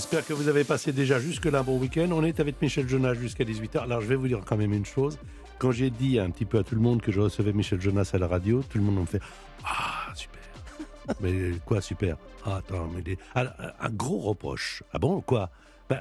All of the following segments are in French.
J'espère que vous avez passé déjà jusque-là un bon week-end. On est avec Michel Jonas jusqu'à 18h. Alors, je vais vous dire quand même une chose. Quand j'ai dit un petit peu à tout le monde que je recevais Michel Jonas à la radio, tout le monde me fait Ah, super. mais quoi, super? Ah, Attends, mais des... Ah, un gros reproche. Ah bon, quoi? Ben,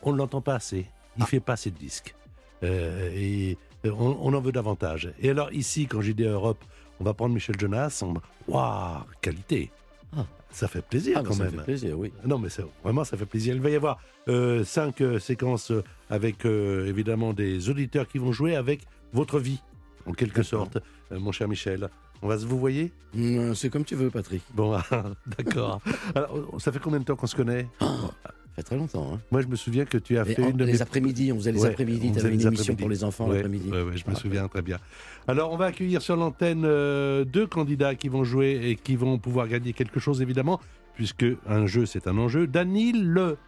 On ne l'entend pas assez. Il ne fait pas assez de disques. Euh, et on, on, en veut davantage. Et alors, ici, quand j'ai dit à Europe, on va prendre Michel Jonas, on Waouh, qualité ah. Ça fait plaisir ah, quand même. Ça fait plaisir, oui. Non, mais vraiment, ça fait plaisir. Il va y avoir euh, cinq euh, séquences euh, avec euh, évidemment des auditeurs qui vont jouer avec votre vie, en quelque sorte, mon cher Michel. On va se vous voyez? Mmh, C'est comme tu veux, Patrick. Bon, d'accord. Alors, ça fait combien de temps qu'on se connaît? Oh, Ça fait très longtemps. Hein. Moi, je me souviens que tu as fait en, une de les mes... après-midi, on faisait les Ouais, après-midi. on Tu faisait avais une émission après-midi. pour les enfants Ouais, l'après-midi. ouais, ouais, je me souviens très bien. Alors, on va accueillir sur l'antenne euh, deux candidats qui vont jouer et qui vont pouvoir gagner quelque chose, évidemment, puisque un jeu, c'est un enjeu. Danil Le.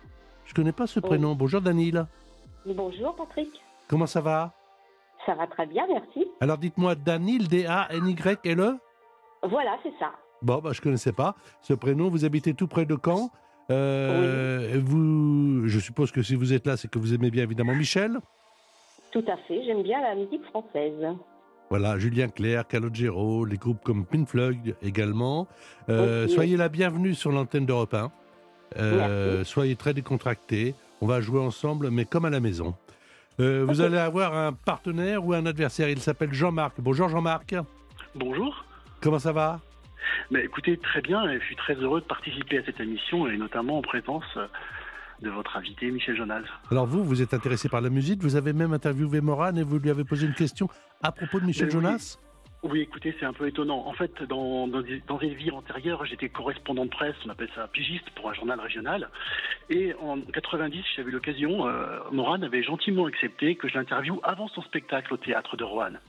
Je connais pas ce prénom. Bonjour, Danil. Bonjour Patrick, Comment ça va? Ça va très bien, merci. Alors, dites-moi, Danil, D-A-N-Y-L-E Voilà, c'est ça. Bon, bah, je connaissais pas ce prénom. Vous habitez tout près de Caen? Euh, Vous, je suppose que si vous êtes là, c'est que vous aimez bien évidemment Michel. Tout à fait, j'aime bien la musique française. Voilà, Julien Clerc, Calogero, les groupes comme Pink Floyd également. Euh. Soyez la bienvenue sur l'antenne d'Europe 1. Euh, soyez très décontractés. On va jouer ensemble, mais comme à la maison. Euh, Vous allez avoir un partenaire ou un adversaire. Il s'appelle Jean-Marc. Bonjour Jean-Marc. Bonjour. Comment ça va? Mais écoutez, très bien, je suis très heureux de participer à cette émission, et notamment en présence euh, de votre invité, Michel Jonas. Alors vous, vous êtes intéressé par la musique. Vous avez même interviewé Morane et vous lui avez posé une question à propos de Michel Mais oui. Jonas. Oui, écoutez, c'est un peu étonnant. En fait, dans, dans, dans une vie antérieure, j'étais correspondant de presse, on appelle ça pigiste pour un journal régional. Et en 90, j'avais eu l'occasion, euh, Morane avait gentiment accepté que je l'interviewe avant son spectacle au théâtre de Roanne.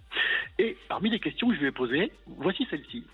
Et parmi les questions que je lui ai posées, voici celle-ci.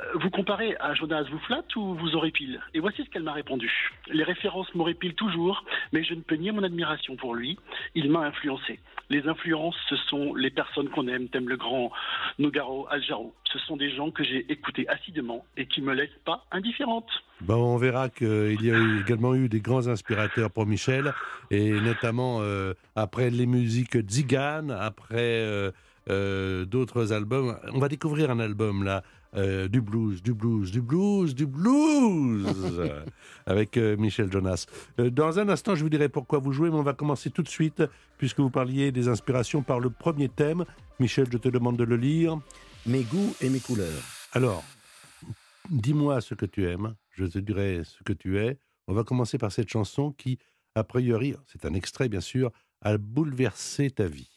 Euh, Vous comparez à Jonas vous flatte ou vous horripile Et voici ce qu'elle m'a répondu. Les références m'horripilent toujours, mais je ne peux nier mon admiration pour lui. Il m'a influencé. Les influences, ce sont les personnes qu'on aime, thème le grand Nogaro, Aljaro. Ce sont des gens que j'ai écoutés assidûment et qui me laissent pas indifférente. Bon, on verra qu'il y a également eu des grands inspirateurs pour Michel, et notamment euh, après les musiques Zigane, après euh, d'autres albums. On va découvrir un album là, euh, du blues, du blues, du blues, du blues, avec euh, Michel Jonas. Euh, dans un instant, je vous dirai pourquoi vous jouez, mais on va commencer tout de suite, puisque vous parliez des inspirations par le premier thème. Michel, je te demande de le lire. Mes goûts et mes couleurs. Alors, dis-moi ce que tu aimes, je te dirai ce que tu es. On va commencer par cette chanson qui, a priori, c'est un extrait bien sûr, a bouleversé ta vie.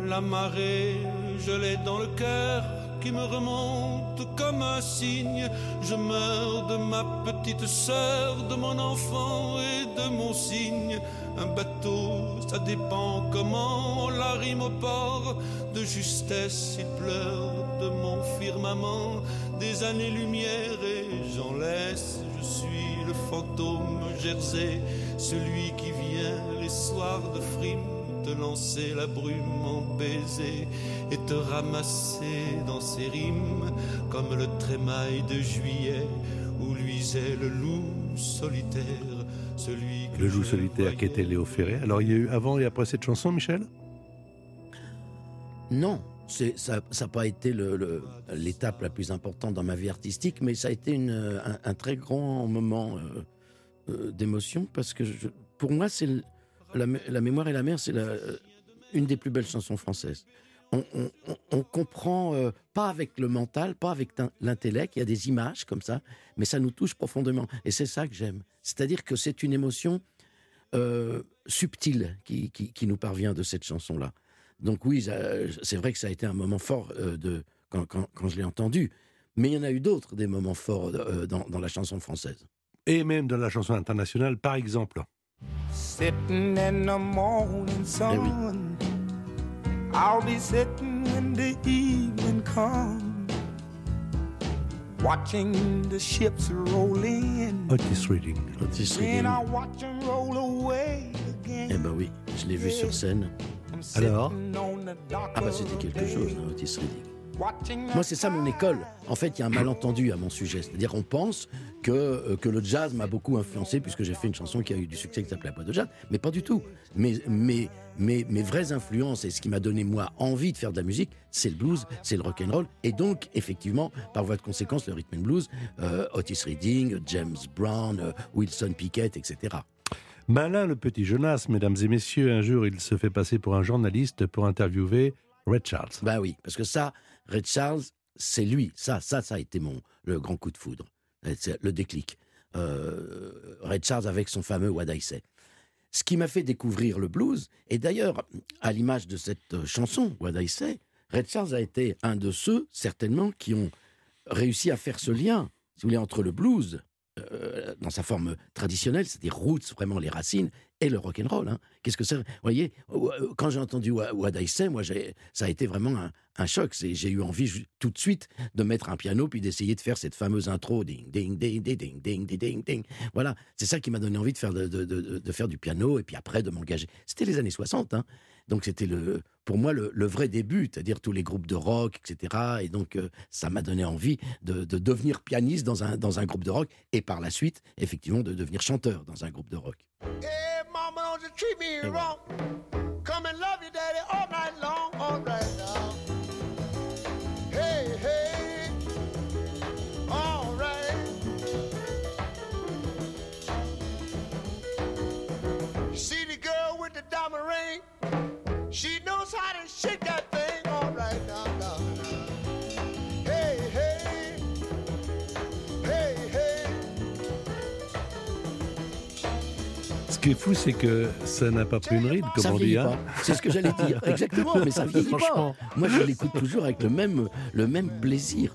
La marée, je l'ai dans le cœur, qui me remonte comme un cygne. Je meurs de ma petite sœur, de mon enfant et de mon cygne. Un bateau, ça dépend comment on la rime au port. De justesse, il pleure de mon firmament. Des années-lumière et j'en laisse. Je suis le fantôme Jersey, celui qui vient les soirs de frime te lancer la brume en baiser et te ramasser dans ses rimes comme le trémail de juillet où luisait le loup solitaire, celui que Le loup solitaire qui était Léo Ferré. Alors, il y a eu avant et après cette chanson, Michel? Non, c'est, ça n'a pas été le- le- l'étape la plus importante dans ma vie artistique, mais ça a été une, un, un très grand moment euh, euh, d'émotion parce que je- pour moi, c'est le- la, mé- la mémoire et la mer, c'est euh, une des plus belles chansons françaises. On, comprend euh, pas avec le mental, pas avec l'intellect. Il y a des images comme ça, mais ça nous touche profondément. Et c'est ça que j'aime. C'est-à-dire que c'est une émotion euh, subtil qui, nous parvient de cette chanson-là. Donc oui, c'est vrai que ça a été un moment fort quand, je l'ai entendu. Mais il y en a eu d'autres, des moments forts dans la chanson française. Et même dans la chanson internationale, par exemple. Sitting in the morning sun. I'll be sitting when the evening comes. Watching the ships roll in. Otis Reading. Otis Then Redding. I watch them roll away again. Eh ben oui, je l'ai vu sur scène. Alors Ah bah c'était quelque chose, hein, Otis Redding. Watching Moi, c'est ça mon école. En fait, il y a un malentendu à mon sujet. C'est-à-dire, on pense que, euh, que le jazz m'a beaucoup influencé puisque j'ai fait une chanson qui a eu du succès qui s'appelait La Boîte de Jazz. Mais pas du tout. Mes, mes, mes, mes vraies influences et ce qui m'a donné, moi, envie de faire de la musique, c'est le blues, c'est le rock and roll. Et donc, effectivement, par voie de conséquence, le rhythm and blues, euh, Otis Redding, James Brown, euh, Wilson Pickett, etc. Malin le petit Jonas, mesdames et messieurs, un jour il se fait passer pour un journaliste pour interviewer Red Charles. Bah oui, parce que ça, Red Charles, c'est lui. Ça, ça, ça a été mon le grand coup de foudre, le déclic. Euh, Red Charles avec son fameux What I Say. Ce qui m'a fait découvrir le blues, et d'ailleurs, à l'image de cette euh, chanson, What I Say, Red Charles a été un de ceux, certainement, qui ont réussi à faire ce lien, si vous voulez, entre le blues, euh, dans sa forme traditionnelle, c'est-à-dire roots, vraiment les racines, et le rock and roll. hein. Qu'est-ce que c'est Vous voyez, euh, quand j'ai entendu What I Say, moi, ça a été vraiment un, choc. J'ai eu envie tout de suite de mettre un piano puis d'essayer de faire cette fameuse intro ding ding ding ding ding ding ding ding ding. Voilà, c'est ça qui m'a donné envie de faire du piano et puis après de m'engager. C'était les années 60, hein. Donc c'était le pour moi le, le vrai début, c'est-à-dire tous les groupes de rock, etc. Et donc euh, ça m'a donné envie de, de devenir pianiste dans un dans un groupe de rock et par la suite effectivement de devenir chanteur dans un groupe de rock. Hey, mama, qui est fou, c'est que ça n'a pas pris une ride, comme ça on dit. hein. pas. C'est ce que j'allais dire. Exactement, mais ça vieillit pas. Moi, je l'écoute toujours avec le même, le même plaisir.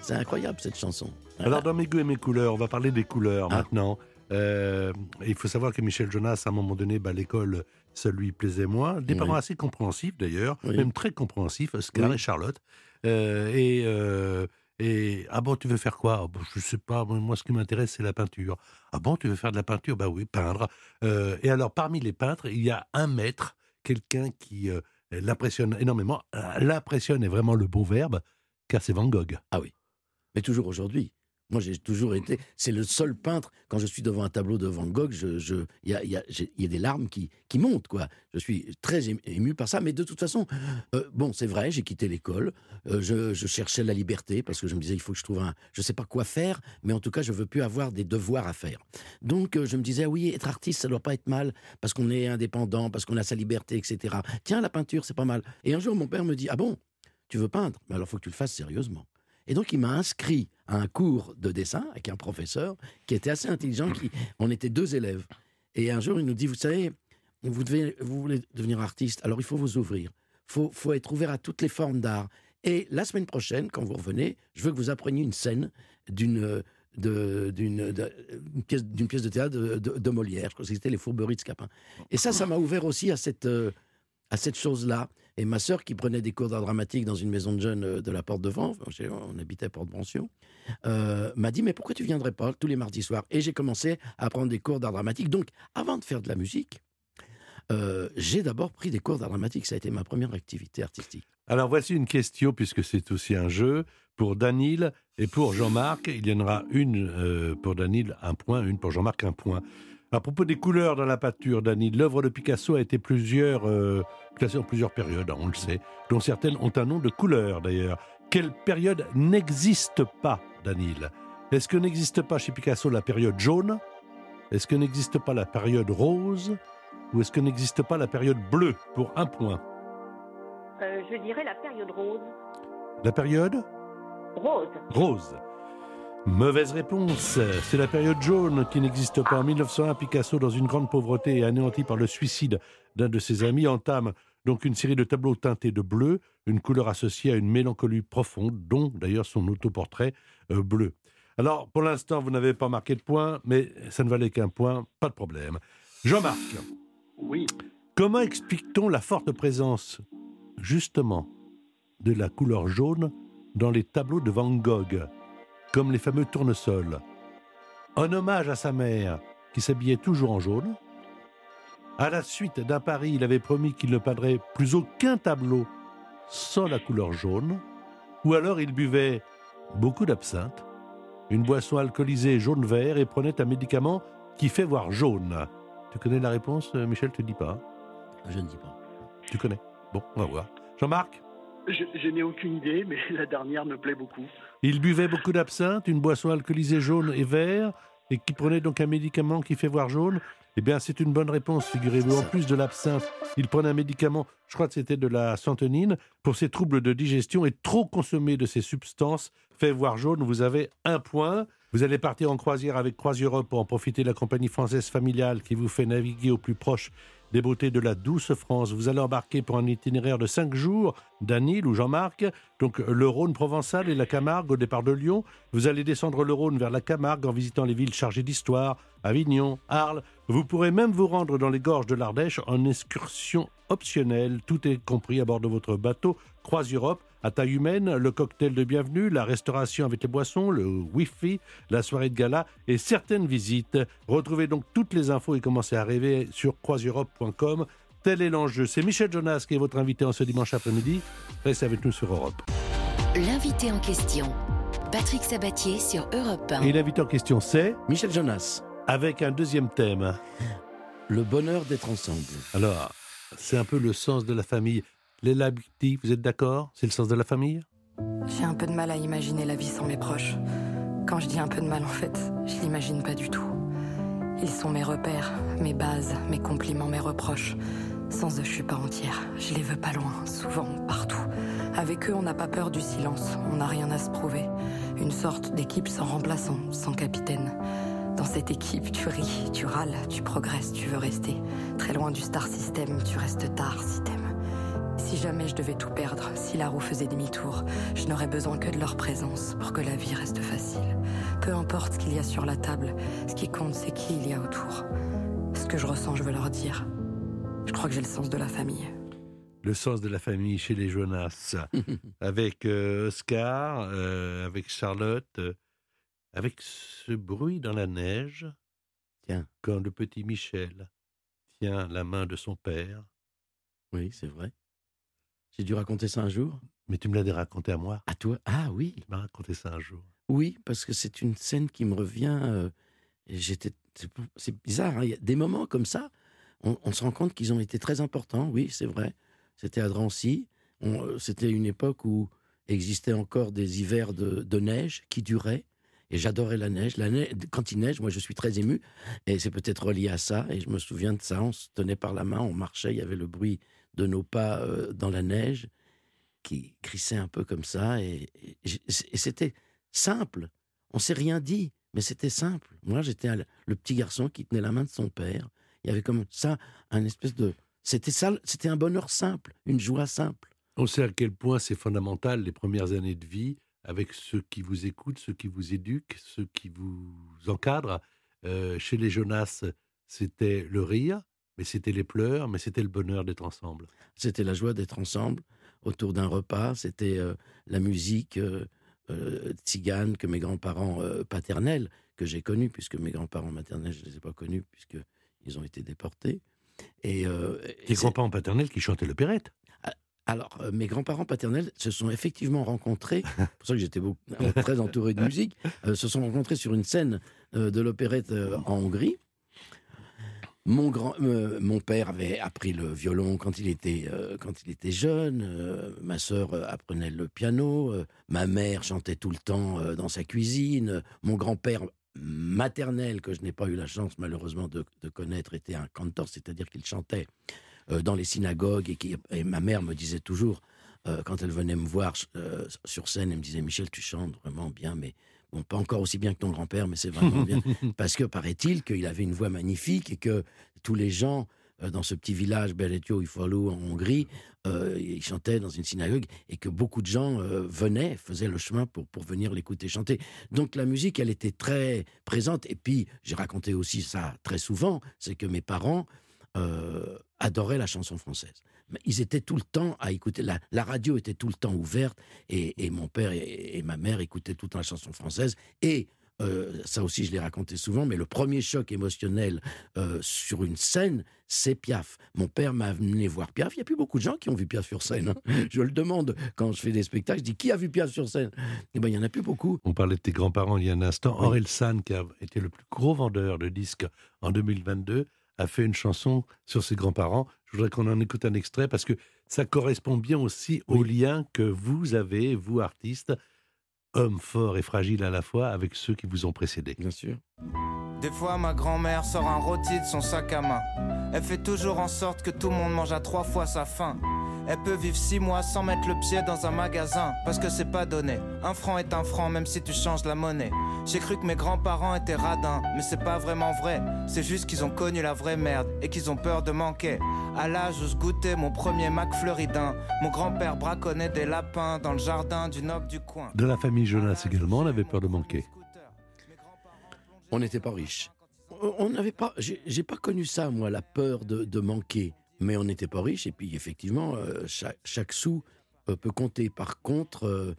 C'est incroyable cette chanson. Alors, dans mes goûts et mes couleurs, on va parler des couleurs Ah. maintenant. Euh, il faut savoir que Michel Jonas, à un moment donné, bah, l'école, ça lui plaisait moins. Des Oui. parents assez compréhensifs d'ailleurs, Oui. même très compréhensifs, Oscar Oui. et Charlotte. Euh, et, euh, et ah bon, tu veux faire quoi? Ah bon, Je sais pas. Moi, ce qui m'intéresse, c'est la peinture. Ah bon, tu veux faire de la peinture? Bah oui, peindre. Euh, et alors, parmi les peintres, il y a un maître, quelqu'un qui euh, l'impressionne énormément. Euh, L'impressionne est vraiment le bon verbe, car c'est Van Gogh. Mais toujours aujourd'hui. Moi, j'ai toujours été. C'est le seul peintre. Quand je suis devant un tableau de Van Gogh, je, je, il y a, il il des larmes qui, montent, quoi. Je suis très ému- par ça. Mais de toute façon, euh, bon, c'est vrai, j'ai quitté l'école. Euh, je, cherchais la liberté parce que je me disais, il faut que je trouve un. Je sais pas quoi faire, mais en tout cas, je veux plus avoir des devoirs à faire. Donc, euh, je me disais, oui, être artiste, ça doit pas être mal parce qu'on est indépendant, parce qu'on a sa liberté, etc. Tiens, la peinture, c'est pas mal. Et un jour, mon père me dit, ah bon, tu veux peindre? Mais alors, faut que tu le fasses sérieusement. Et donc, il m'a inscrit à un cours de dessin avec un professeur qui était assez intelligent. Qui, on était deux élèves. Et un jour, il nous dit, vous savez, vous, voulez devenir artiste, alors il faut vous ouvrir. Il faut, être ouvert à toutes les formes d'art. Et la semaine prochaine, quand vous revenez, je veux que vous appreniez une scène d'une d'une pièce, de théâtre de, de- de Molière. Je crois que c'était Les Fourberies de Scapin. Et ça, ça m'a ouvert aussi à cette, euh, à cette chose-là. Et ma sœur, qui prenait des cours d'art dramatique dans une maison de jeunes euh, de la Porte de Vent, on habitait à Porte-Brantion, euh, m'a dit Mais pourquoi tu viendrais pas tous les mardis soirs? Et j'ai commencé à prendre des cours d'art dramatique. Donc, avant de faire de la musique, euh, j'ai d'abord pris des cours d'art dramatique. Ça a été ma première activité artistique. Alors voici une question, puisque c'est aussi un jeu, pour Danil et pour Jean-Marc. Il y en aura une euh, pour Danil, un point, une pour Jean-Marc, un point. À propos des couleurs dans la peinture, Danil, l'œuvre de Picasso a été plusieurs, euh, classée en plusieurs périodes, on le sait, dont certaines ont un nom de couleur d'ailleurs. Quelle période n'existe pas, Danil Est-ce que n'existe pas chez Picasso la période jaune? Est-ce que n'existe pas la période rose? Ou est-ce que n'existe pas la période bleue pour un point? Euh, je dirais la période rose. La période? Rose. Rose. Mauvaise réponse. C'est la période jaune qui n'existe pas. En 1901, Picasso, dans une grande pauvreté et anéanti par le suicide d'un de ses amis, entame donc une série de tableaux teintés de bleu, une couleur associée à une mélancolie profonde, dont d'ailleurs son autoportrait euh, bleu. Alors, pour l'instant, vous n'avez pas marqué de point, mais ça ne valait qu'un point, pas de problème. Jean-Marc. Oui. Comment explique-t-on la forte présence, justement, de la couleur jaune dans les tableaux de Van Gogh, comme les fameux tournesols. En hommage à sa mère, qui s'habillait toujours en jaune, à la suite d'un pari, il avait promis qu'il ne peindrait plus aucun tableau sans la couleur jaune, ou alors il buvait beaucoup d'absinthe, une boisson alcoolisée jaune-vert et prenait un médicament qui fait voir jaune. Tu connais la réponse, euh, Michel? Tu ne dis pas Je ne dis pas. Tu connais? Bon, on va voir. Jean-Marc? Je, n'ai aucune idée, mais la dernière me plaît beaucoup. Il buvait beaucoup d'absinthe, une boisson alcoolisée jaune et vert, et qui prenait donc un médicament qui fait voir jaune. Eh bien, c'est une bonne réponse, figurez-vous. En plus de l'absinthe, il prenait un médicament, je crois que c'était de la santonine, pour ses troubles de digestion et trop consommer de ces substances fait voir jaune. Vous avez un point. Vous allez partir en croisière avec CroisiEurope pour en profiter de la compagnie française familiale qui vous fait naviguer au plus proche des beautés de la douce France. Vous allez embarquer pour un itinéraire de cinq jours d'Anil ou Jean-Marc, donc le Rhône provençal et la Camargue au départ de Lyon. Vous allez descendre le Rhône vers la Camargue en visitant les villes chargées d'histoire, Avignon, Arles. Vous pourrez même vous rendre dans les gorges de l'Ardèche en excursion optionnelle. Tout est compris à bord de votre bateau CroisiEurope à taille humaine, le cocktail de bienvenue, la restauration avec les boissons, le Wi-Fi, la soirée de gala et certaines visites. Retrouvez donc toutes les infos et commencez à rêver sur croisieurope.com. Tel est l'enjeu. C'est Michel Jonas qui est votre invité en ce dimanche après-midi. Restez avec nous sur Europe. L'invité en question, Patrick Sabatier sur Europe 1. Et l'invité en question, c'est Michel Jonas, avec un deuxième thème. le bonheur d'être ensemble. Alors, c'est un peu le sens de la famille. Les Labiti, vous êtes d'accord? C'est le sens de la famille? J'ai un peu de mal à imaginer la vie sans mes proches. Quand je dis un peu de mal, en fait, je l'imagine pas du tout. Ils sont mes repères, mes bases, mes compliments, mes reproches. Sans eux, je suis pas entière. Je les veux pas loin, souvent, partout. Avec eux, on n'a pas peur du silence. On n'a rien à se prouver. Une sorte d'équipe sans remplaçant, sans capitaine. Dans cette équipe, tu ris, tu râles, tu progresses, tu veux rester. Très loin du star system, tu restes tard si t'aimes. Si jamais je devais tout perdre, si la roue faisait demi-tour, je n'aurais besoin que de leur présence pour que la vie reste facile. Peu importe ce qu'il y a sur la table, ce qui compte, c'est qui il y a autour. Ce que je ressens, je veux leur dire. Je crois que j'ai le sens de la famille. Le sens de la famille chez les Jonas. avec euh, Oscar, euh, avec Charlotte, euh, avec ce bruit dans la neige. Tiens. Quand le petit Michel tient la main de son père. Oui, c'est vrai. J'ai dû raconter ça un jour. Mais tu me l'as raconté à moi. À toi? Ah oui. Tu m'as raconté ça un jour. Oui, parce que c'est une scène qui me revient. euh, j'étais. c'est- bizarre. hein, Il y a des moments comme ça, on, on se rend compte qu'ils ont été très importants. Oui, c'est vrai. C'était à Drancy. Euh, C'était une époque où existaient encore des hivers de, de neige qui duraient. Et j'adorais la neige. La neige. Quand il neige, moi, je suis très ému. Et c'est peut-être relié à ça. Et je me souviens de ça. On se tenait par la main, on marchait. Il y avait le bruit de nos pas euh, dans la neige qui crissait un peu comme ça. Et, c'était simple. On s'est rien dit, mais c'était simple. Moi, j'étais le petit garçon qui tenait la main de son père. Il y avait comme ça un espèce de. C'était ça, c'était un bonheur simple, une joie simple. On sait à quel point c'est fondamental les premières années de vie avec ceux qui vous écoutent, ceux qui vous éduquent, ceux qui vous encadrent. Euh, chez les Jonas, c'était le rire, mais c'était les pleurs, mais c'était le bonheur d'être ensemble. C'était la joie d'être ensemble autour d'un repas. C'était euh, la musique euh, euh, tzigane que mes grands-parents paternels, que j'ai connus, puisque mes grands-parents maternels, je ne les ai pas connus, puisqu'ils ont été déportés. Et, Tes grands-parents paternels qui chantaient l'opérette. Alors, euh, mes grands-parents paternels se sont effectivement rencontrés, c'est pour ça que j'étais beaucoup- très entouré de musique, euh, se sont rencontrés sur une scène euh, de l'opérette en Hongrie. Mon, grand, euh, mon père avait appris le violon quand il était, euh, quand il était jeune, euh, ma sœur apprenait le piano, ma mère chantait tout le temps dans sa cuisine, mon grand-père maternel, que je n'ai pas eu la chance malheureusement de, de connaître, était un cantor, c'est-à-dire qu'il chantait dans les synagogues et, qui, et ma mère me disait toujours, quand elle venait me voir sur scène, elle me disait Michel, tu chantes vraiment bien, mais Bon, pas encore aussi bien que ton grand-père, mais c'est vraiment bien. Parce que paraît-il qu'il avait une voix magnifique et que tous les gens euh, dans ce petit village Beretio Ifalo en Hongrie, euh, il chantait dans une synagogue et que beaucoup de gens euh, venaient, faisaient le chemin pour, pour venir l'écouter chanter. Donc la musique, elle était très présente. Et puis, j'ai raconté aussi ça très souvent, c'est que mes parents euh, adoraient la chanson française. Ils étaient tout le temps à écouter, la, la radio était tout le temps ouverte et, et mon père et, et ma mère écoutaient tout le temps la chanson française. Et euh, ça aussi, je l'ai raconté souvent, mais le premier choc émotionnel euh, sur une scène, c'est Piaf. Mon père m'a amené voir Piaf. Il n'y a plus beaucoup de gens qui ont vu Piaf sur scène. hein. Je le demande quand je fais des spectacles. Je dis qui a vu Piaf sur scène? Eh ben, il y en a plus beaucoup. On parlait de tes grands-parents il y a un instant. Oui. Aurel San, qui a été le plus gros vendeur de disques en 2022, a fait une chanson sur ses grands-parents. Je voudrais qu'on en écoute un extrait parce que ça correspond bien aussi au lien que vous avez, vous artistes, hommes forts et fragiles à la fois, avec ceux qui vous ont précédés. Bien sûr. Des fois, ma grand-mère sort un rôti de son sac à main. Elle fait toujours en sorte que tout le monde mange à trois fois sa faim. Elle peut vivre six mois sans mettre le pied dans un magasin, parce que c'est pas donné. Un franc est un franc, même si tu changes la monnaie. J'ai cru que mes grands-parents étaient radins, mais c'est pas vraiment vrai. C'est juste qu'ils ont connu la vraie merde et qu'ils ont peur de manquer. À l'âge où je goûtais mon premier Mac Fleuridin, mon grand-père braconnait des lapins dans le jardin du noble du coin. De la famille Jonas également, on avait peur de manquer. On n'était pas riches. On on n'avait pas. J'ai j'ai pas connu ça, moi, la peur de, de manquer. Mais on n'était pas riches. Et puis, effectivement, euh, chaque, sou euh, peut compter. Par contre, euh,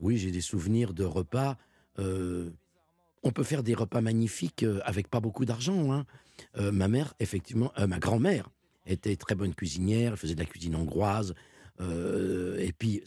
oui, j'ai des souvenirs de repas. on peut faire des repas magnifiques avec pas beaucoup d'argent. hein. Ma mère, effectivement, ma grand-mère était très bonne cuisinière. Elle faisait de la cuisine hongroise. Et puis,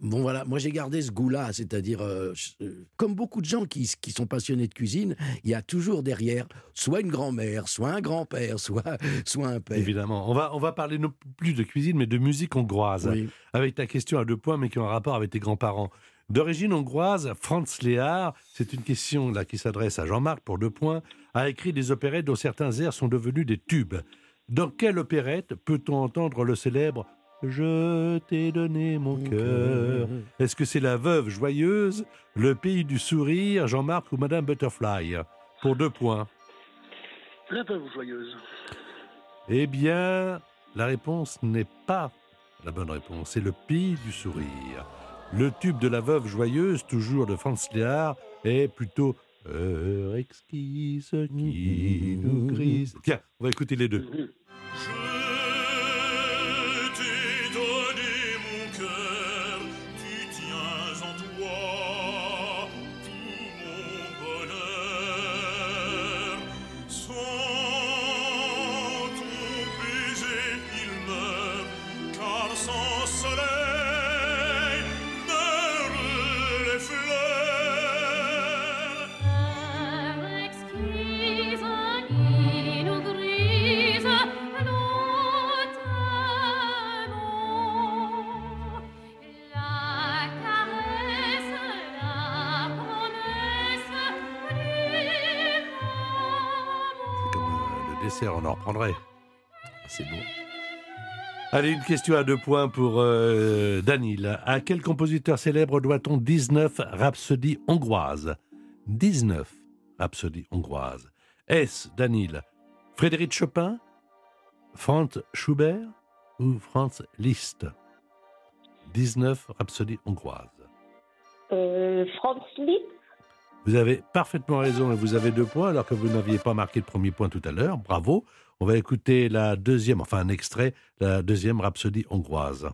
Bon voilà, moi j'ai gardé ce goût-là, c'est-à-dire, euh, euh, comme beaucoup de gens qui, qui sont passionnés de cuisine, il y a toujours derrière soit une grand-mère, soit un grand-père, soit, soit un père. Évidemment. On va, on va parler non plus de cuisine, mais de musique hongroise. Oui. avec ta question à deux points, mais qui ont un rapport avec tes grands-parents. D'origine hongroise, Franz Léard, c'est une question là qui s'adresse à Jean-Marc pour deux points, a écrit des opérettes dont certains airs sont devenus des tubes. Dans quelle opérette peut-on entendre le célèbre Je t'ai donné mon cœur Est-ce que c'est La Veuve Joyeuse, Le Pays du Sourire, Jean-Marc ou Madame Butterfly? Pour deux points. La veuve joyeuse. Eh bien, la réponse n'est pas la bonne réponse. C'est le pays du sourire. Le tube de la veuve joyeuse, toujours de Franz Léard, est plutôt Heure exquise qui nous grise. Tiens, on va écouter les deux. Dessert, on en reprendrait. C'est bon. Allez, une question à deux points pour euh, Danil. À quel compositeur célèbre doit-on 19 rhapsodies hongroises? 19 rhapsodies hongroises. Est-ce, Danil, Frédéric Chopin, Franz Schubert ou Franz Liszt? 19 rhapsodies hongroises. Euh, Franz Liszt Vous avez parfaitement raison et vous avez deux points alors que vous n'aviez pas marqué le premier point tout à l'heure. Bravo. On va écouter la deuxième, enfin un extrait, la deuxième rhapsodie hongroise.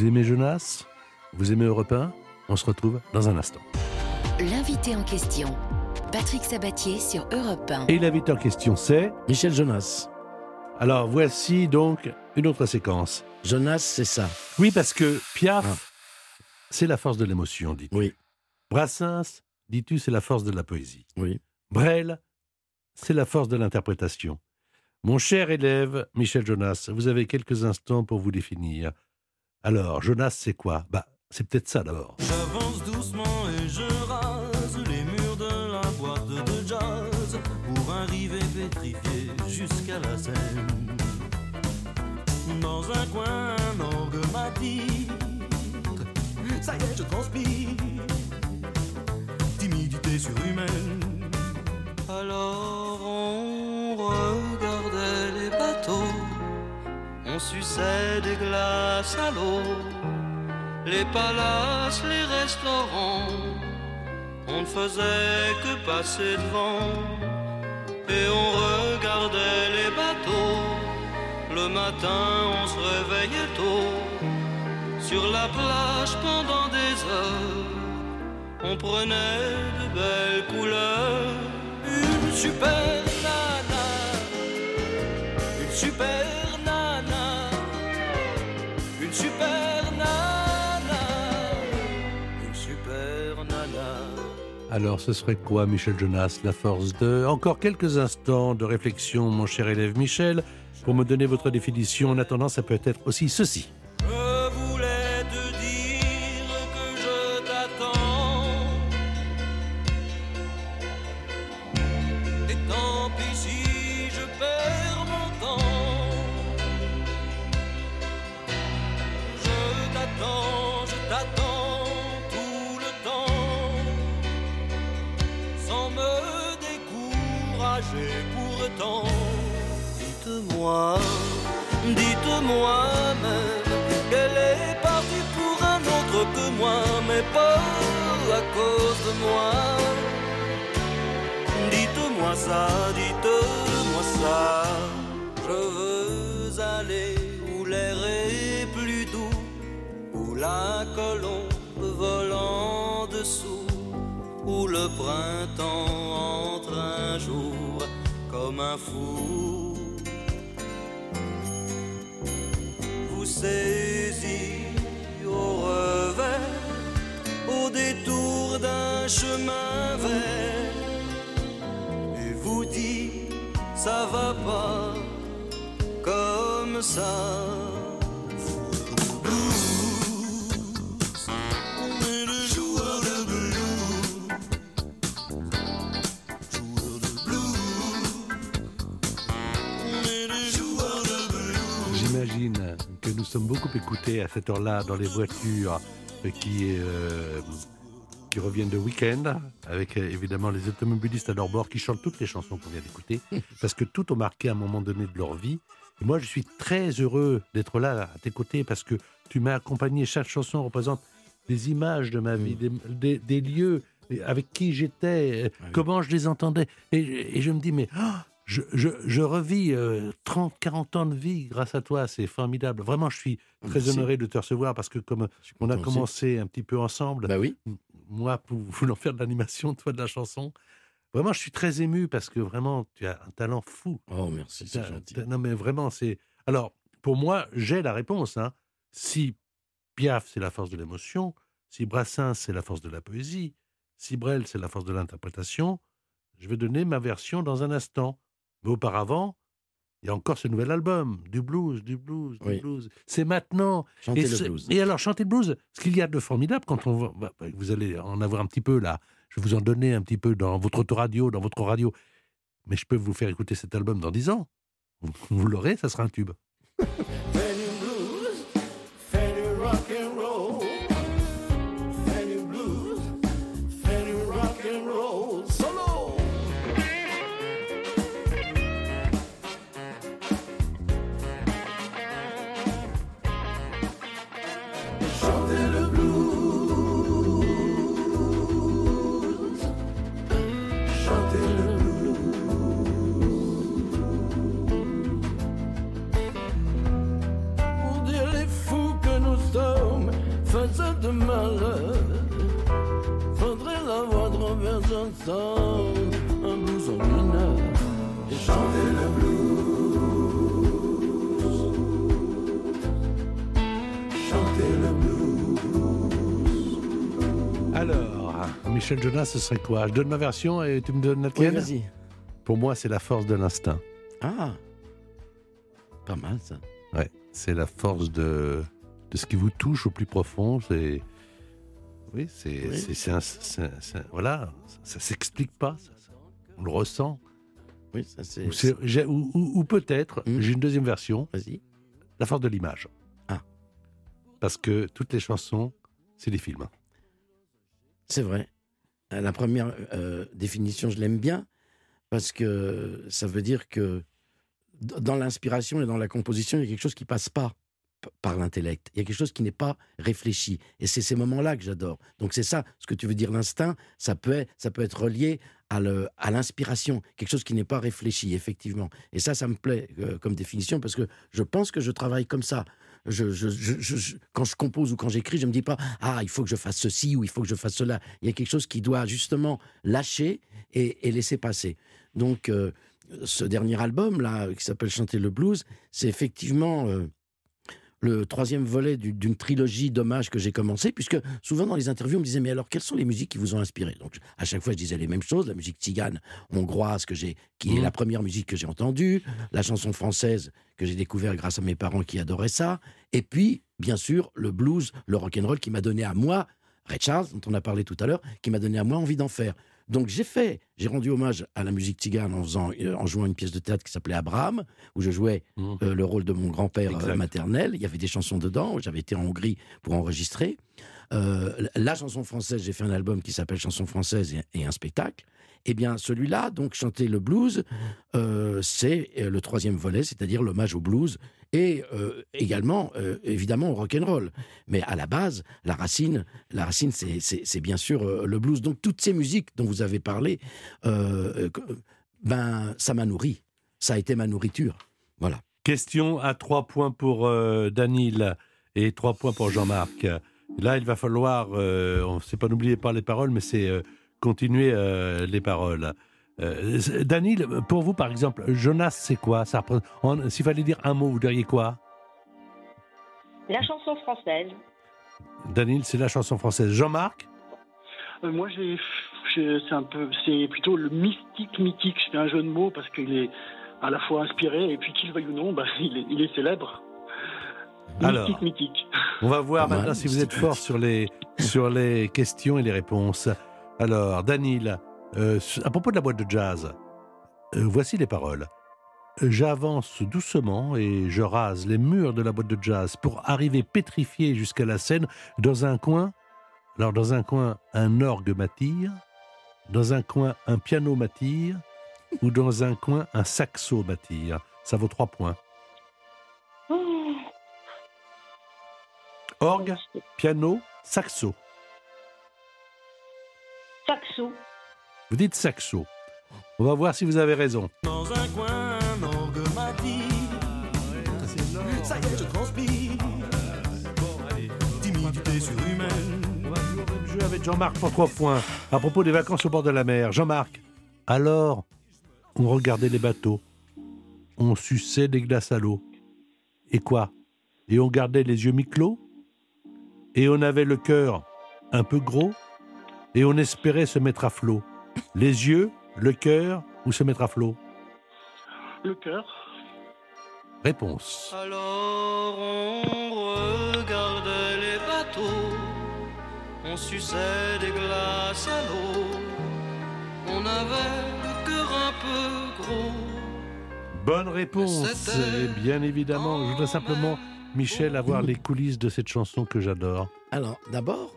Vous aimez Jonas? Vous aimez Europe 1 On se retrouve dans un instant. L'invité en question, Patrick Sabatier sur Europe 1. Et l'invité en question, c'est Michel Jonas. Alors voici donc une autre séquence. Jonas, c'est ça. Oui, parce que Piaf, Ah. c'est la force de l'émotion, dit Oui, Brassens, dis-tu, c'est la force de la poésie. oui. Brel, c'est la force de l'interprétation. Mon cher élève Michel Jonas, vous avez quelques instants pour vous définir. Alors, Jonas, c'est quoi? Bah, c'est peut-être ça d'abord. J'avance doucement et je rase les murs de la boîte de jazz pour arriver pétrifié jusqu'à la scène. Dans un coin, un orgue Ça y est, je transpire. Timidité surhumaine. Alors on suçait des glaces à l'eau les palaces, les restaurants, on ne faisait que passer devant et on regardait les bateaux. Le matin, on se réveillait tôt sur la plage pendant des heures. On prenait de belles couleurs, une super nana, une super super nana, une super. Alors, ce serait quoi, Michel Jonas, la force de... Encore quelques instants de réflexion, mon cher élève Michel, pour me donner votre définition. En attendant, ça peut être aussi ceci. Sommes beaucoup écoutés à cette heure-là dans les voitures euh, qui, euh, qui reviennent de week-end, avec euh, évidemment les automobilistes à leur bord qui chantent toutes les chansons qu'on vient d'écouter, parce que tout ont marqué à un moment donné de leur vie. Et moi, je suis très heureux d'être là à tes côtés, parce que tu m'as accompagné. Chaque chanson représente des images de ma vie, des, des- des lieux avec qui j'étais, euh, comment je les entendais. Et, et je me dis, mais ah, je, je, je revis euh, 30, 40 ans de vie grâce à toi, c'est formidable. Vraiment, je suis très Merci. honoré de te recevoir parce que comme on a commencé un petit peu ensemble, Bah oui. moi, pour voulant faire de l'animation, toi de la chanson, vraiment, je suis très ému parce que vraiment, tu as un talent fou. Oh, merci, c'est gentil. Non, mais vraiment, c'est. Alors, pour moi, j'ai la réponse. hein. Si Piaf, c'est la force de l'émotion, si Brassens, c'est la force de la poésie, si Brel, c'est la force de l'interprétation, je vais donner ma version dans un instant. Mais auparavant, il y a encore ce nouvel album, du blues, du blues, du Oui. blues. C'est maintenant. Et, le c'est- blues. et alors, chanter le blues, ce qu'il y a de formidable quand on va. bah, bah, vous allez en avoir un petit peu là. Je vais vous en donner un petit peu dans votre autoradio, dans votre radio. Mais je peux vous faire écouter cet album dans 10 ans. Vous, vous l'aurez, ça sera un tube. de malheur. Faudrait l'avoir traversé ensemble, un blues en mineur, et chanter le blues. Chanter le blues. Alors, Michel Jonas, ce serait quoi? Je donne ma version et tu me donnes la Oui, tienne vas-y. Pour moi, c'est la force de l'instinct. Ah, Pas mal ça. Ouais, c'est la force de, de ce qui vous touche au plus profond. C'est oui, c'est Oui. un- un- voilà, ça, ça s'explique pas. ça, ça. on le ressent. Oui, ça c'est. Ou, peut-être, Mm. j'ai une deuxième version, Vas-y. la force de l'image. Ah. Parce que toutes les chansons, c'est des films. C'est vrai. La première euh, définition, je l'aime bien parce que ça veut dire que dans l'inspiration et dans la composition, il y a quelque chose qui passe pas par l'intellect. Il y a quelque chose qui n'est pas réfléchi. Et c'est ces moments-là que j'adore. Donc c'est ça, ce que tu veux dire, l'instinct, ça peut être, ça peut être relié à l'inspiration, quelque chose qui n'est pas réfléchi, effectivement. Et ça, ça me plaît euh, comme définition parce que je pense que je travaille comme ça. Je, quand je compose ou quand j'écris, je me dis pas ah il faut que je fasse ceci ou il faut que je fasse cela. Il y a quelque chose qui doit justement lâcher et, et laisser passer. Donc euh, ce dernier album là qui s'appelle Chanter le blues, c'est effectivement euh, le troisième volet du- d'une trilogie d'hommages que j'ai commencé, puisque souvent dans les interviews, on me disait, mais alors, quelles sont les musiques qui vous ont inspiré? Donc, à chaque fois, je disais les mêmes choses. La musique tzigane hongroise, que j'ai, qui est Mhm. la première musique que j'ai entendue, la chanson française que j'ai découvert grâce à mes parents qui adoraient ça, et puis, bien sûr, le blues, le rock'n'roll qui m'a donné à moi, Ray Charles, dont on a parlé tout à l'heure, qui m'a donné à moi envie d'en faire. Donc j'ai fait, j'ai rendu hommage à la musique tzigane en, faisant, euh, en jouant une pièce de théâtre qui s'appelait Abraham, où je jouais Mhm. euh, le rôle de mon grand-père euh, maternel. Il y avait des chansons dedans. J'avais été en Hongrie pour enregistrer. Euh, la chanson française, j'ai fait un album qui s'appelle Chanson française et, et un spectacle. Eh bien, celui-là, donc chanter le blues, euh, c'est le troisième volet, c'est-à-dire l'hommage au blues et euh, également, euh, évidemment, au rock and roll. Mais à la base, la racine, la racine, c'est- bien sûr euh, le blues. Donc toutes ces musiques dont vous avez parlé, ben ça m'a nourri. Ça a été ma nourriture. Voilà. Question à trois points pour Danil et trois points pour Jean-Marc. Là, il va falloir, on sait pas, n'oubliez pas les paroles, mais c'est continuer les paroles. Euh, c'est- Danil, pour vous, par exemple, Jonas, c'est quoi? Ça S'il fallait dire un mot, vous diriez quoi? La chanson française. Danil, c'est la chanson française. Jean-Marc? Euh, moi, c'est un peu, c'est plutôt le mystique mythique. Je fais un jeu de mots parce qu'il est à la fois inspiré et puis qu'il veuille ou non, bah, il, est, il est célèbre. Alors. Mystique mythique. On va voir Pas mal, maintenant si vous êtes c'est fort sur les, sur les questions et les réponses. Alors, Danil, euh, à propos de la boîte de jazz, euh, voici les paroles. J'avance doucement et je rase les murs de la boîte de jazz pour arriver pétrifié jusqu'à la scène dans un coin. Alors, dans un coin, un orgue m'attire, dans un coin, un piano m'attire, ou dans un coin, un saxo m'attire. Ça vaut trois points. Oh, Orgue, piano, saxo. Saxo. Vous dites saxo. On va voir si vous avez raison. Dans un coin, un orgue m'a dit Ça y est, je transpire. Timidité surhumaine. On va jouer au même jeu avec Jean-Marc pour trois points. À propos des vacances au bord de la mer. Jean-Marc, alors, on regardait les bateaux. On suçait des glaces à l'eau. Et quoi? Et on gardait les yeux mi-clos? Et on avait le cœur un peu gros? Et on espérait se mettre à flot. Les yeux, le cœur ou se mettre à flot Le cœur. Réponse. Alors on regardait les bateaux, on suçait des glaces à l'eau, on avait le cœur un peu gros. Bonne réponse. Et bien évidemment, je voudrais simplement, Michel, avoir les coulisses de cette chanson que j'adore. Alors, d'abord,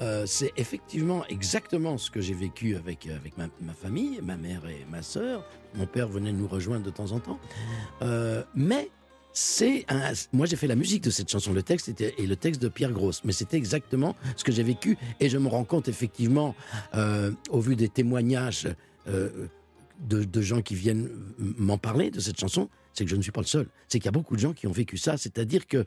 euh, c'est effectivement exactement ce que j'ai vécu avec, euh, avec ma, famille, ma mère et ma sœur. Mon père venait nous rejoindre de temps en temps. Euh, mais c'est. Moi, j'ai fait la musique de cette chanson. Le texte était, et le texte de Pierre Grosse. Mais c'était exactement ce que j'ai vécu. Et je me rends compte, effectivement, au vu des témoignages de gens qui viennent m'en parler de cette chanson, c'est que je ne suis pas le seul. C'est qu'il y a beaucoup de gens qui ont vécu ça. C'est-à-dire que,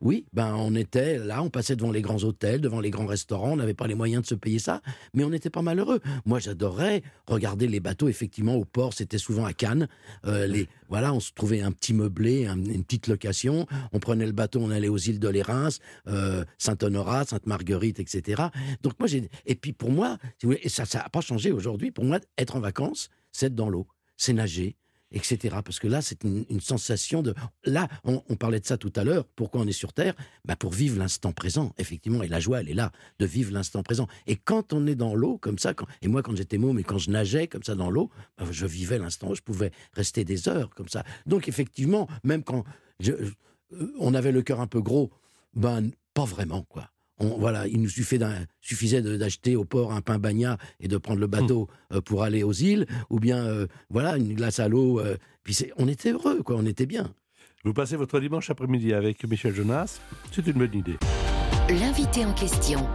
oui, ben, on était là, on passait devant les grands hôtels, devant les grands restaurants, on n'avait pas les moyens de se payer ça, mais on n'était pas malheureux. Moi, j'adorais regarder les bateaux, effectivement, au port, c'était souvent à Cannes. Euh, les, voilà, on se trouvait un petit meublé, un- une petite location, on prenait le bateau, on allait aux îles de l'Érins, euh, Saint-Honorat, Sainte-Marguerite, etc. Donc moi, j'ai... Et puis pour moi, si vous voulez, et ça n'a pas changé aujourd'hui, pour moi, être en vacances, c'est être dans l'eau, c'est nager, etc. Parce que là, c'est une, sensation de... Là, on, parlait de ça tout à l'heure, pourquoi on est sur Terre? Bah Pour vivre l'instant présent, effectivement, et la joie, elle est là, de vivre l'instant présent. Et quand on est dans l'eau, comme ça, et moi, quand j'étais môme et quand je nageais comme ça dans l'eau, bah, je vivais l'instant, je pouvais rester des heures comme ça. Donc, effectivement, même quand je- on avait le cœur un peu gros, ben, pas vraiment, quoi. On, voilà, il nous suffisait d'acheter au port un pain bagnat et de prendre le bateau euh, pour aller aux îles, ou bien, euh, voilà, une glace à l'eau. euh, puis on était heureux, quoi, on était bien. Vous passez votre dimanche après-midi avec Michel Jonas, c'est une bonne idée. L'invité en question,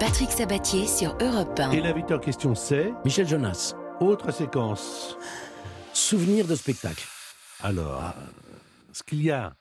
Patrick Sabatier sur Europe 1. Et l'invité en question, c'est Michel Jonas, autre séquence. souvenir de spectacle. Alors, ce qu'il y a,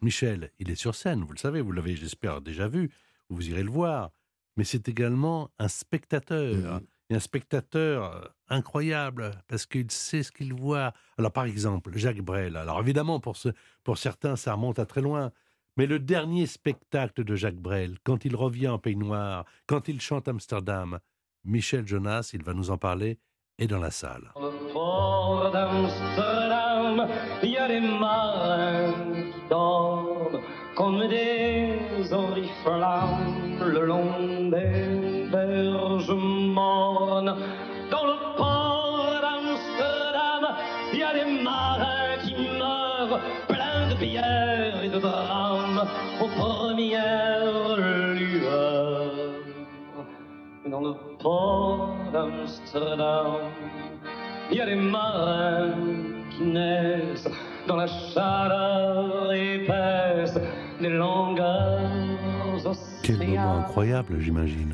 Michel, il est sur scène, vous le savez, vous l'avez, j'espère, déjà vu, vous irez le voir, mais c'est également un spectateur. Mhm. Et un spectateur euh, incroyable, parce qu'il sait ce qu'il voit. Alors, par exemple, Jacques Brel. Alors, évidemment, pour, ce, pour certains, ça remonte à très loin. Mais le dernier spectacle de Jacques Brel, quand il revient en Pays Noir, quand il chante Amsterdam, Michel Jonas, il va nous en parler, est dans la salle. D'Amsterdam, il y a des marins qui dorment comme des oriflammes le long des berges mornes. Dans le port d'Amsterdam, il y a des marins qui meurent pleins de pierres et de drames aux premières lueurs. Dans le port d'Amsterdam, il y a des marins qui naissent dans la chaleur épaisse des longueurs Quel moment incroyable, j'imagine.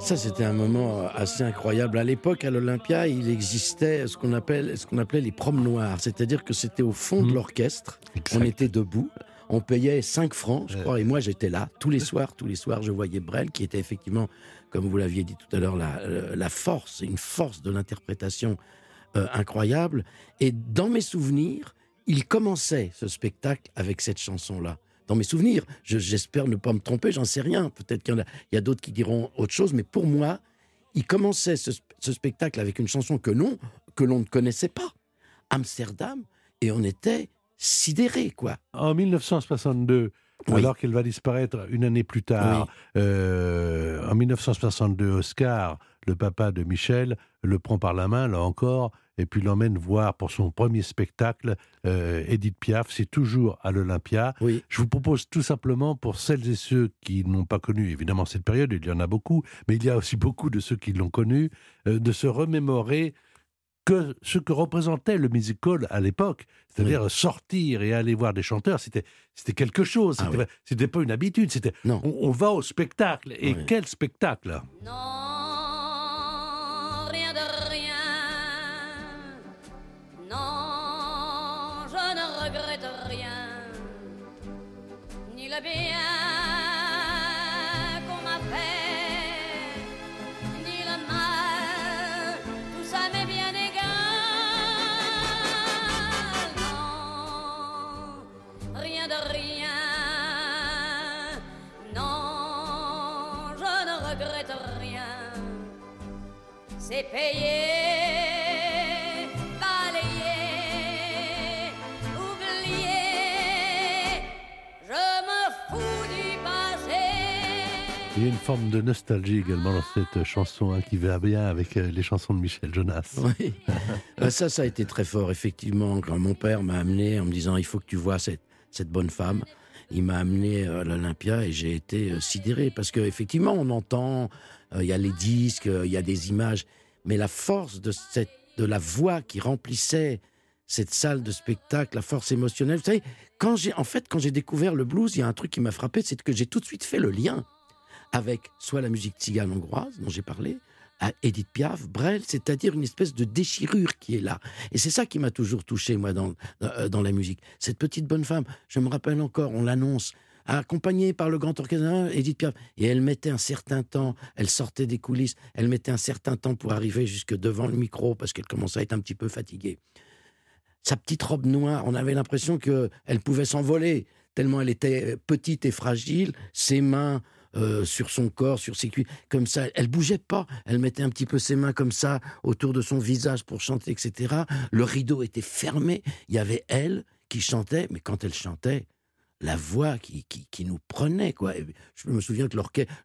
Ça, c'était un moment assez incroyable. À l'époque, à l'Olympia, il existait ce qu'on appelle, ce qu'on appelait les promes noires, c'est-à-dire que c'était au fond de Mhm. l'orchestre. On était debout. On payait 5 francs, je Ouais. crois, et moi j'étais là tous les soirs. Tous les soirs, je voyais Brel, qui était effectivement, comme vous l'aviez dit tout à l'heure, la, euh, la force, une force de l'interprétation euh, incroyable. Et dans mes souvenirs, il commençait ce spectacle avec cette chanson-là. Dans mes souvenirs, je- j'espère ne pas me tromper, j'en sais rien. Peut-être qu'il y en a, d'autres qui diront autre chose, mais pour moi, il commençait ce, ce spectacle avec une chanson que non, que l'on ne connaissait pas, Amsterdam, et on était sidérés, quoi. En 1962, Oui. alors qu'elle va disparaître une année plus tard, euh, en 1962, Oscar, le papa de Michel, le prend par la main, là encore, et puis l'emmène voir pour son premier spectacle euh, Edith Piaf. C'est toujours à l'Olympia. Oui. Je vous propose tout simplement, pour celles et ceux qui n'ont pas connu évidemment cette période, il y en a beaucoup, mais il y a aussi beaucoup de ceux qui l'ont connu, euh, de se remémorer que ce que représentait le musical à l'époque, c'est-à-dire sortir et aller voir des chanteurs, c'était c'était quelque chose. Ah C'était c'était pas une habitude. C'était Non. on, on va au spectacle. Et Oui. quel spectacle? Non, C'est payé, balayé, oublié. Je me fous du passé. Il y a une forme de nostalgie également dans cette chanson hein, qui va bien avec euh, les chansons de Michel Jonas. Oui. Euh, ça, ça a été très fort, effectivement, quand mon père m'a amené en me disant il faut que tu vois cette, cette bonne femme. Il m'a amené euh, à l'Olympia et j'ai été euh, sidéré parce qu'effectivement, on entend, euh, il y a les disques, euh, il y a des images, mais la force de, cette, de la voix qui remplissait cette salle de spectacle, la force émotionnelle. Vous savez, quand j'ai, en fait, quand j'ai découvert le blues, il y a un truc qui m'a frappé, c'est que j'ai tout de suite fait le lien avec soit la musique tzigane hongroise dont j'ai parlé, à Edith Piaf, Brel, c'est-à-dire une espèce de déchirure qui est là. Et c'est ça qui m'a toujours touché, moi, dans, euh, dans la musique. Cette petite bonne femme, je me rappelle encore, on l'annonce, accompagnée par le grand orchestre, Edith Piaf. Et elle mettait un certain temps, elle sortait des coulisses, elle mettait un certain temps pour arriver jusque devant le micro parce qu'elle commençait à être un petit peu fatiguée. Sa petite robe noire, on avait l'impression qu'elle pouvait s'envoler, tellement elle était petite et fragile, ses mains euh, sur son corps, sur ses cuisses, comme ça. Elle bougeait pas. Elle mettait un petit peu ses mains comme ça autour de son visage pour chanter, etc. Le rideau était fermé. Il y avait elle qui chantait, mais quand elle chantait, la voix qui, qui, nous prenait. Quoi. Je me souviens que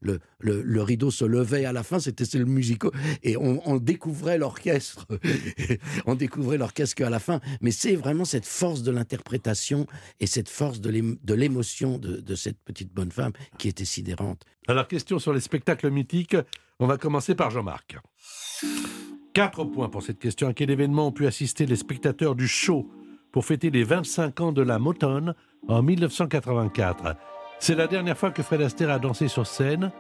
le, le, le rideau se levait à la fin, c'était le musical, et on, découvrait l'orchestre. on découvrait l'orchestre qu'à la fin. Mais c'est vraiment cette force de l'interprétation et cette force de l'ém- de l'émotion de, de cette petite bonne femme qui était sidérante. Alors, question sur les spectacles mythiques. On va commencer par Jean-Marc. Quatre points pour cette question. À quel événement ont pu assister les spectateurs du show pour fêter les 25 ans de la Motown en 1984 C'est la dernière fois que Fred Astaire a dansé sur scène,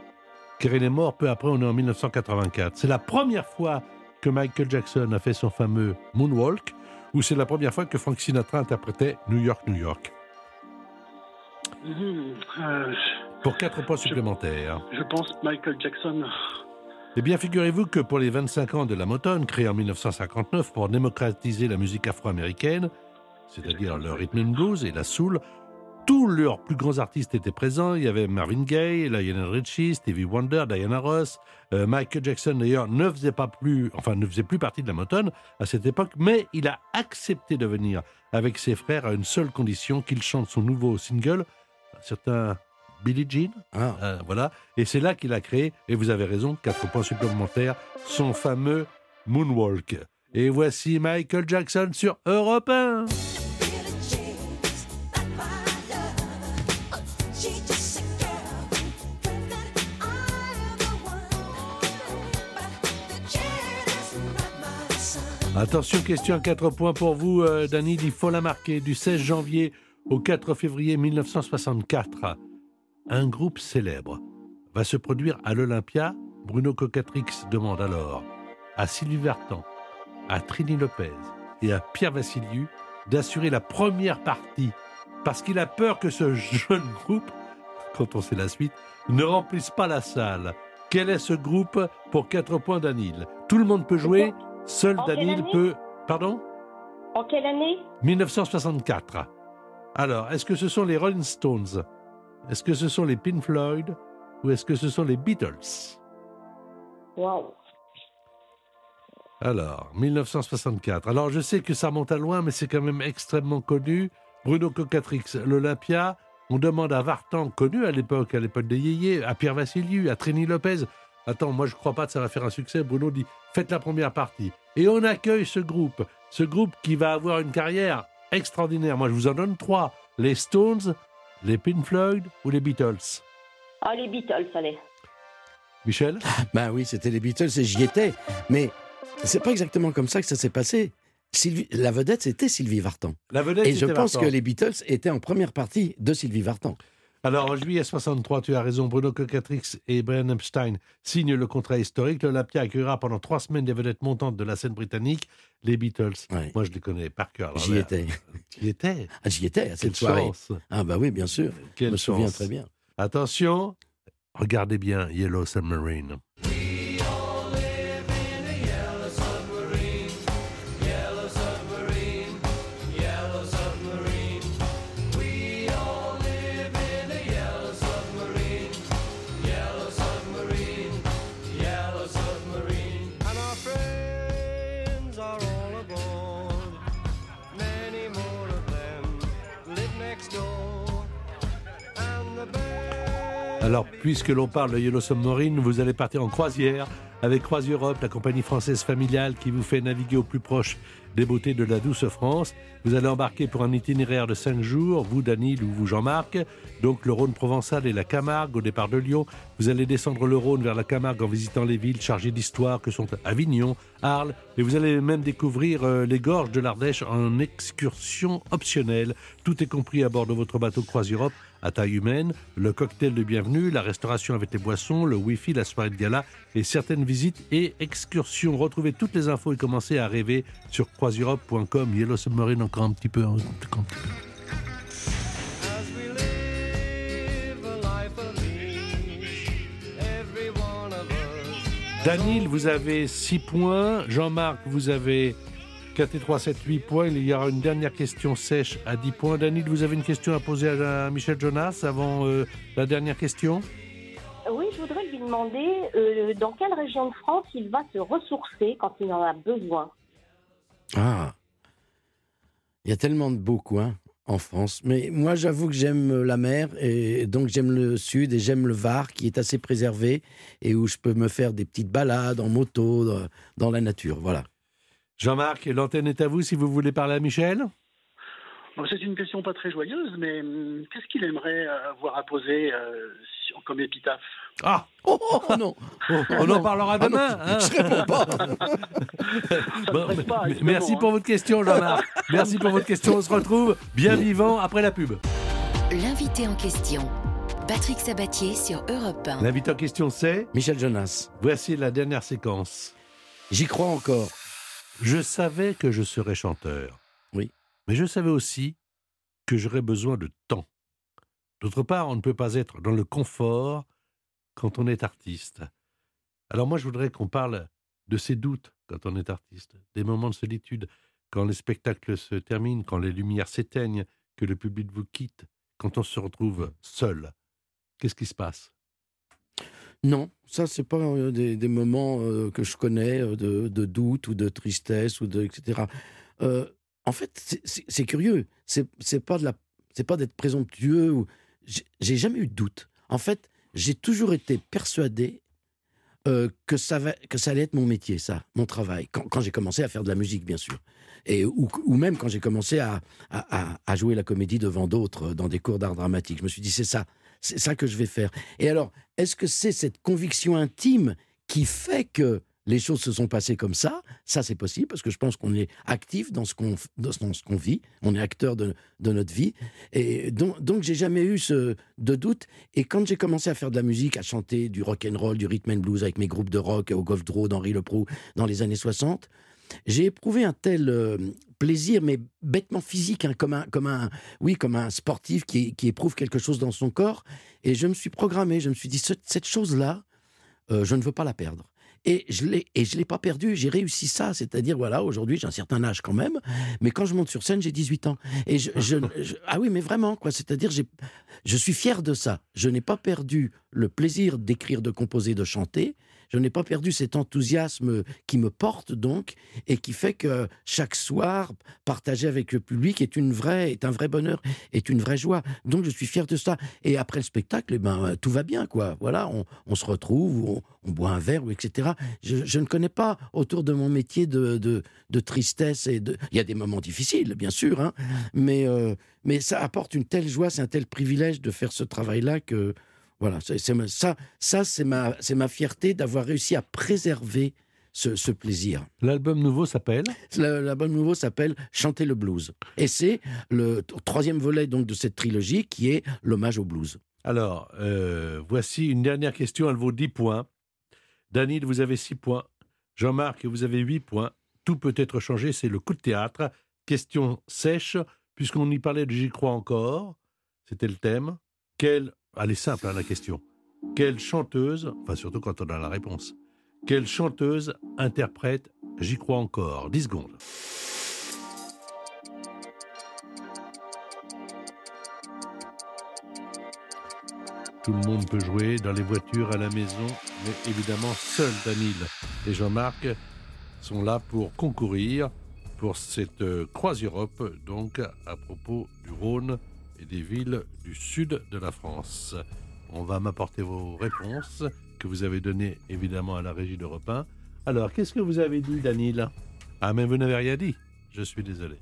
car il est mort peu après, on est en 1984. C'est la première fois que Michael Jackson a fait son fameux Moonwalk, ou c'est la première fois que Frank Sinatra interprétait New York, New York. Mhm, euh, Pour quatre points supplémentaires. je pense Michael Jackson. Eh bien, figurez-vous que pour les 25 ans de la Motown, créée en 1959 pour démocratiser la musique afro-américaine, c'est-à-dire le rhythm and blues et la soul, tous leurs plus grands artistes étaient présents. Il y avait Marvin Gaye, Lionel Richie, Stevie Wonder, Diana Ross. Euh, Michael Jackson, d'ailleurs, ne faisait pas plus, enfin, ne faisait plus partie de la Motown à cette époque, mais il a accepté de venir avec ses frères à une seule condition qu'il chante son nouveau single, un certain Billie Jean. Ah, Euh, voilà. Et c'est là qu'il a créé, et vous avez raison, quatre points supplémentaires, son fameux Moonwalk. Et voici Michael Jackson sur Europe 1. Attention, question à 4 points pour vous, euh, Dany, il faut la marquer. Du 16 janvier au 4 février 1964, un groupe célèbre va se produire à l'Olympia. Bruno Cocatrix demande alors à Sylvie Vartan, à Trini Lopez et à Pierre Vassiliou d'assurer la première partie parce qu'il a peur que ce jeune groupe, quand on sait la suite, ne remplisse pas la salle. Quel est ce groupe pour 4 points d'Anil? Tout le monde peut jouer, seul En Danil peut... Pardon? En quelle année? 1964. Alors, est-ce que ce sont les Rolling Stones? Est-ce que ce sont les Pink Floyd? Ou est-ce que ce sont les Beatles? Waouh. Alors, 1964. Alors, je sais que ça remonte à loin, mais c'est quand même extrêmement connu. Bruno Cocatrix, l'Olympia. On demande à Vartan, connu à l'époque, à l'époque des Yéyés, à Pierre Vassiliou, à Trini Lopez. Attends, moi je crois pas que ça va faire un succès. Bruno dit, faites la première partie. Et on accueille ce groupe. Ce groupe qui va avoir une carrière extraordinaire. Moi je vous en donne trois. Les Stones, les Pink Floyd ou les Beatles? Ah, les Beatles, allez. Michel? Ben oui, c'était les Beatles et j'y étais. Mais c'est pas exactement comme ça que ça s'est passé. Sylvie, la vedette, c'était Sylvie Vartan. La vedette, Et je pense Vartan. que les Beatles étaient en première partie de Sylvie Vartan. Alors, en juillet 63, tu as raison, Bruno Cocatrix et Brian Epstein signent le contrat historique. L'Olympia accueillera pendant trois semaines des vedettes montantes de la scène britannique, les Beatles. Ouais. Moi, je les connais par cœur. alors J'y étais. Tu y étais Ah, J'y étais à Quelle cette soirée. chance Ah bah oui, bien sûr. Quelle je me souviens très bien. Attention, regardez bien Yellow Submarine. Alors, puisque l'on parle de Yellow Submarine, vous allez partir en croisière avec Croise-Europe, la compagnie française familiale qui vous fait naviguer au plus proche des beautés de la douce France. Vous allez embarquer pour un itinéraire de 5 jours, vous, Danil, ou vous, Jean-Marc. Donc, le Rhône provençal et la Camargue au départ de Lyon. Vous allez descendre le Rhône vers la Camargue en visitant les villes chargées d'histoire que sont Avignon, Arles. Et vous allez même découvrir euh, les gorges de l'Ardèche en excursion optionnelle. Tout est compris à bord de votre bateau Croise-Europe à taille humaine, le cocktail de bienvenue, la restauration avec les boissons, le wifi, la soirée de gala et certaines visites et excursions. Retrouvez toutes les infos et commencez à rêver sur croiseeurope.com. Yellow Submarine encore un petit peu. encore un petit peu. Danil, vous avez 6 points. Jean-Marc, vous avez 4 et 3, 7, 8 points. Il y aura une dernière question sèche à 10 points. Danil, vous avez une question à poser à Michel Jonas avant euh, la dernière question? Oui, je voudrais lui demander euh, dans quelle région de France il va se ressourcer quand il en a besoin? Ah, il y a tellement de beaux coins en France. Mais moi, j'avoue que j'aime la mer et donc j'aime le sud et j'aime le Var qui est assez préservé et où je peux me faire des petites balades en moto dans- dans la nature. Voilà. Jean-Marc, l'antenne est à vous si vous voulez parler à Michel. Bon, C'est une question pas très joyeuse, mais hum, qu'est-ce qu'il aimerait euh, voir apposé euh, sur- comme épitaphe? Ah Oh, oh, oh, non On, on en parlera Ah non, demain. hein. je réponds pas. Bon, presse pas, m- évidemment, merci hein. pour votre question, Jean-Marc. merci pour votre question. On se retrouve bien vivant après la pub. L'invité en question. Patrick Sabatier sur Europe 1. L'invité en question, c'est Michel Jonas, voici la dernière séquence. j'y crois encore. Je savais que je serais chanteur. Oui. Mais je savais aussi que j'aurais besoin de temps. D'autre part, on ne peut pas être dans le confort quand on est artiste. Alors moi, je voudrais qu'on parle de ces doutes quand on est artiste, des moments de solitude, quand les spectacles se terminent, quand les lumières s'éteignent, que le public vous quitte, quand on se retrouve seul. Qu'est-ce qui se passe? Non, ça, c'est pas euh, des, moments euh, que je connais euh, de, doute ou de tristesse ou de etc. En fait, c'est- curieux. C'est pas de la, c'est pas d'être présomptueux j'ai- jamais eu de doute. En fait, j'ai toujours été persuadé que ça va, que ça allait être mon métier, ça, mon travail. Quand, j'ai commencé à faire de la musique, bien sûr, et ou, même quand j'ai commencé à, à, jouer la comédie devant d'autres dans des cours d'art dramatique, je me suis dit c'est ça, c'est ça que je vais faire. Et alors, est-ce que c'est cette conviction intime qui fait que les choses se sont passées comme ça? Ça, c'est possible parce que je pense qu'on est actif dans ce qu'on dans ce qu'on vit. On est acteur de, de notre vie. Et donc, donc j'ai jamais eu ce de doute. Et quand j'ai commencé à faire de la musique, à chanter du rock and roll, du rhythm and blues avec mes groupes de rock au Golf Draw, d'Henri Leproux dans les années 60, j'ai éprouvé un tel euh, plaisir, mais bêtement physique, hein, comme un, comme un, oui, comme un sportif qui, éprouve quelque chose dans son corps. Et je me suis programmé, je me suis dit, Ce- cette chose-là, euh, je ne veux pas la perdre. Et je je l'ai pas perdu. J'ai réussi ça, c'est-à-dire voilà, aujourd'hui j'ai un certain âge quand même, mais quand je monte sur scène j'ai 18 ans. Et je, ah oui, mais vraiment quoi, c'est-à-dire je suis fier de ça. Je n'ai pas perdu le plaisir d'écrire, de composer, de chanter. Je n'ai pas perdu cet enthousiasme qui me porte donc et qui fait que chaque soir, partager avec le public est une vraie, est un vrai bonheur, est une vraie joie. Donc je suis fier de ça. Et après le spectacle, eh ben tout va bien quoi. Voilà, on, on se retrouve, ou on, boit un verre, etc. Je, je ne connais pas autour de mon métier de, de, de tristesse et de. Il y a des moments difficiles, bien sûr, hein, mais euh, mais ça apporte une telle joie, c'est un tel privilège de faire ce travail-là que voilà, c'est c'est ma- ça, ça c'est ma, c'est ma fierté d'avoir réussi à préserver ce, ce plaisir. L'album nouveau s'appelle? La, la bonne nouveau s'appelle Chanter le blues, et c'est le troisième volet donc de cette trilogie qui est l'hommage au blues. Alors, euh, voici une dernière question, elle vaut 10 points. Danil, vous avez 6 points. Jean-Marc, vous avez 8 points. Tout peut être changé, c'est le coup de théâtre. Question sèche, puisqu'on y parlait de J'y crois encore, c'était le thème. Quelle, elle est simple hein, la question. Quelle chanteuse, enfin surtout quand on a la réponse, quelle chanteuse interprète J'y crois encore 10 secondes. Tout le monde peut jouer dans les voitures, à la maison, mais évidemment, seul Danil et Jean-Marc sont là pour concourir pour cette euh, Croise Europe, donc à propos du Rhône et des villes du sud de la France. On va m'apporter vos réponses que vous avez données évidemment à la régie d'Europe 1. Alors, qu'est-ce que vous avez dit, Danil Ah, mais vous n'avez rien dit. Je suis désolé.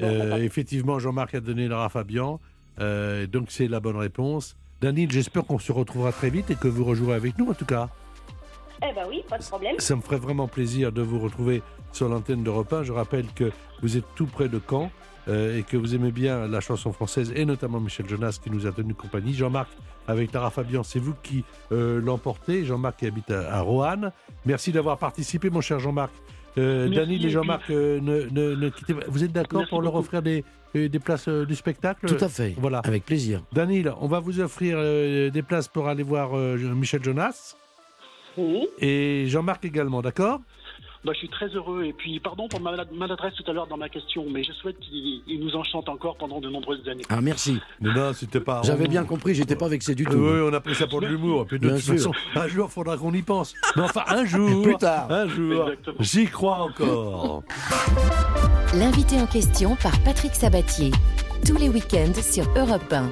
Euh, effectivement, Jean-Marc a donné Lara Fabian. Euh, donc, c'est la bonne réponse. Danil, j'espère qu'on se retrouvera très vite et que vous rejouerez avec nous, en tout cas. Eh ben oui, pas de problème. Ça me ferait vraiment plaisir de vous retrouver sur l'antenne d'Europe 1. Je rappelle que vous êtes tout près de Caen euh, et que vous aimez bien la chanson française et notamment Michel Jonas qui nous a tenu compagnie. Jean-Marc avec Lara Fabian, c'est vous qui euh, l'emportez. Jean-Marc qui habite à, à Roanne. Merci d'avoir participé, mon cher Jean-Marc. Euh, Danil et Jean-Marc, euh, ne, ne- ne quittez pas. Vous êtes d'accord pour leur offrir des, des places euh, du spectacle? Tout à fait, Voilà. avec plaisir. Danil, on va vous offrir euh, des places pour aller voir euh, Michel Jonas Oui, et Jean-Marc également, d'accord? Bah, je suis très heureux. Et puis, pardon pour ma maladresse tout à l'heure dans ma question, mais je souhaite qu'il il nous enchante encore pendant de nombreuses années. Ah, merci. Mais non, c'était pas. J'avais bien compris, j'étais pas vexé du tout. Oui, on a pris ça pour de l'humour. Puis de Bien toute sûr. façon, un jour, il faudra qu'on y pense. Mais enfin, un jour. Plus tard. Un jour. Exactement. J'y crois encore. L'invité en question par Patrick Sabatier. Tous les week-ends sur Europe 1.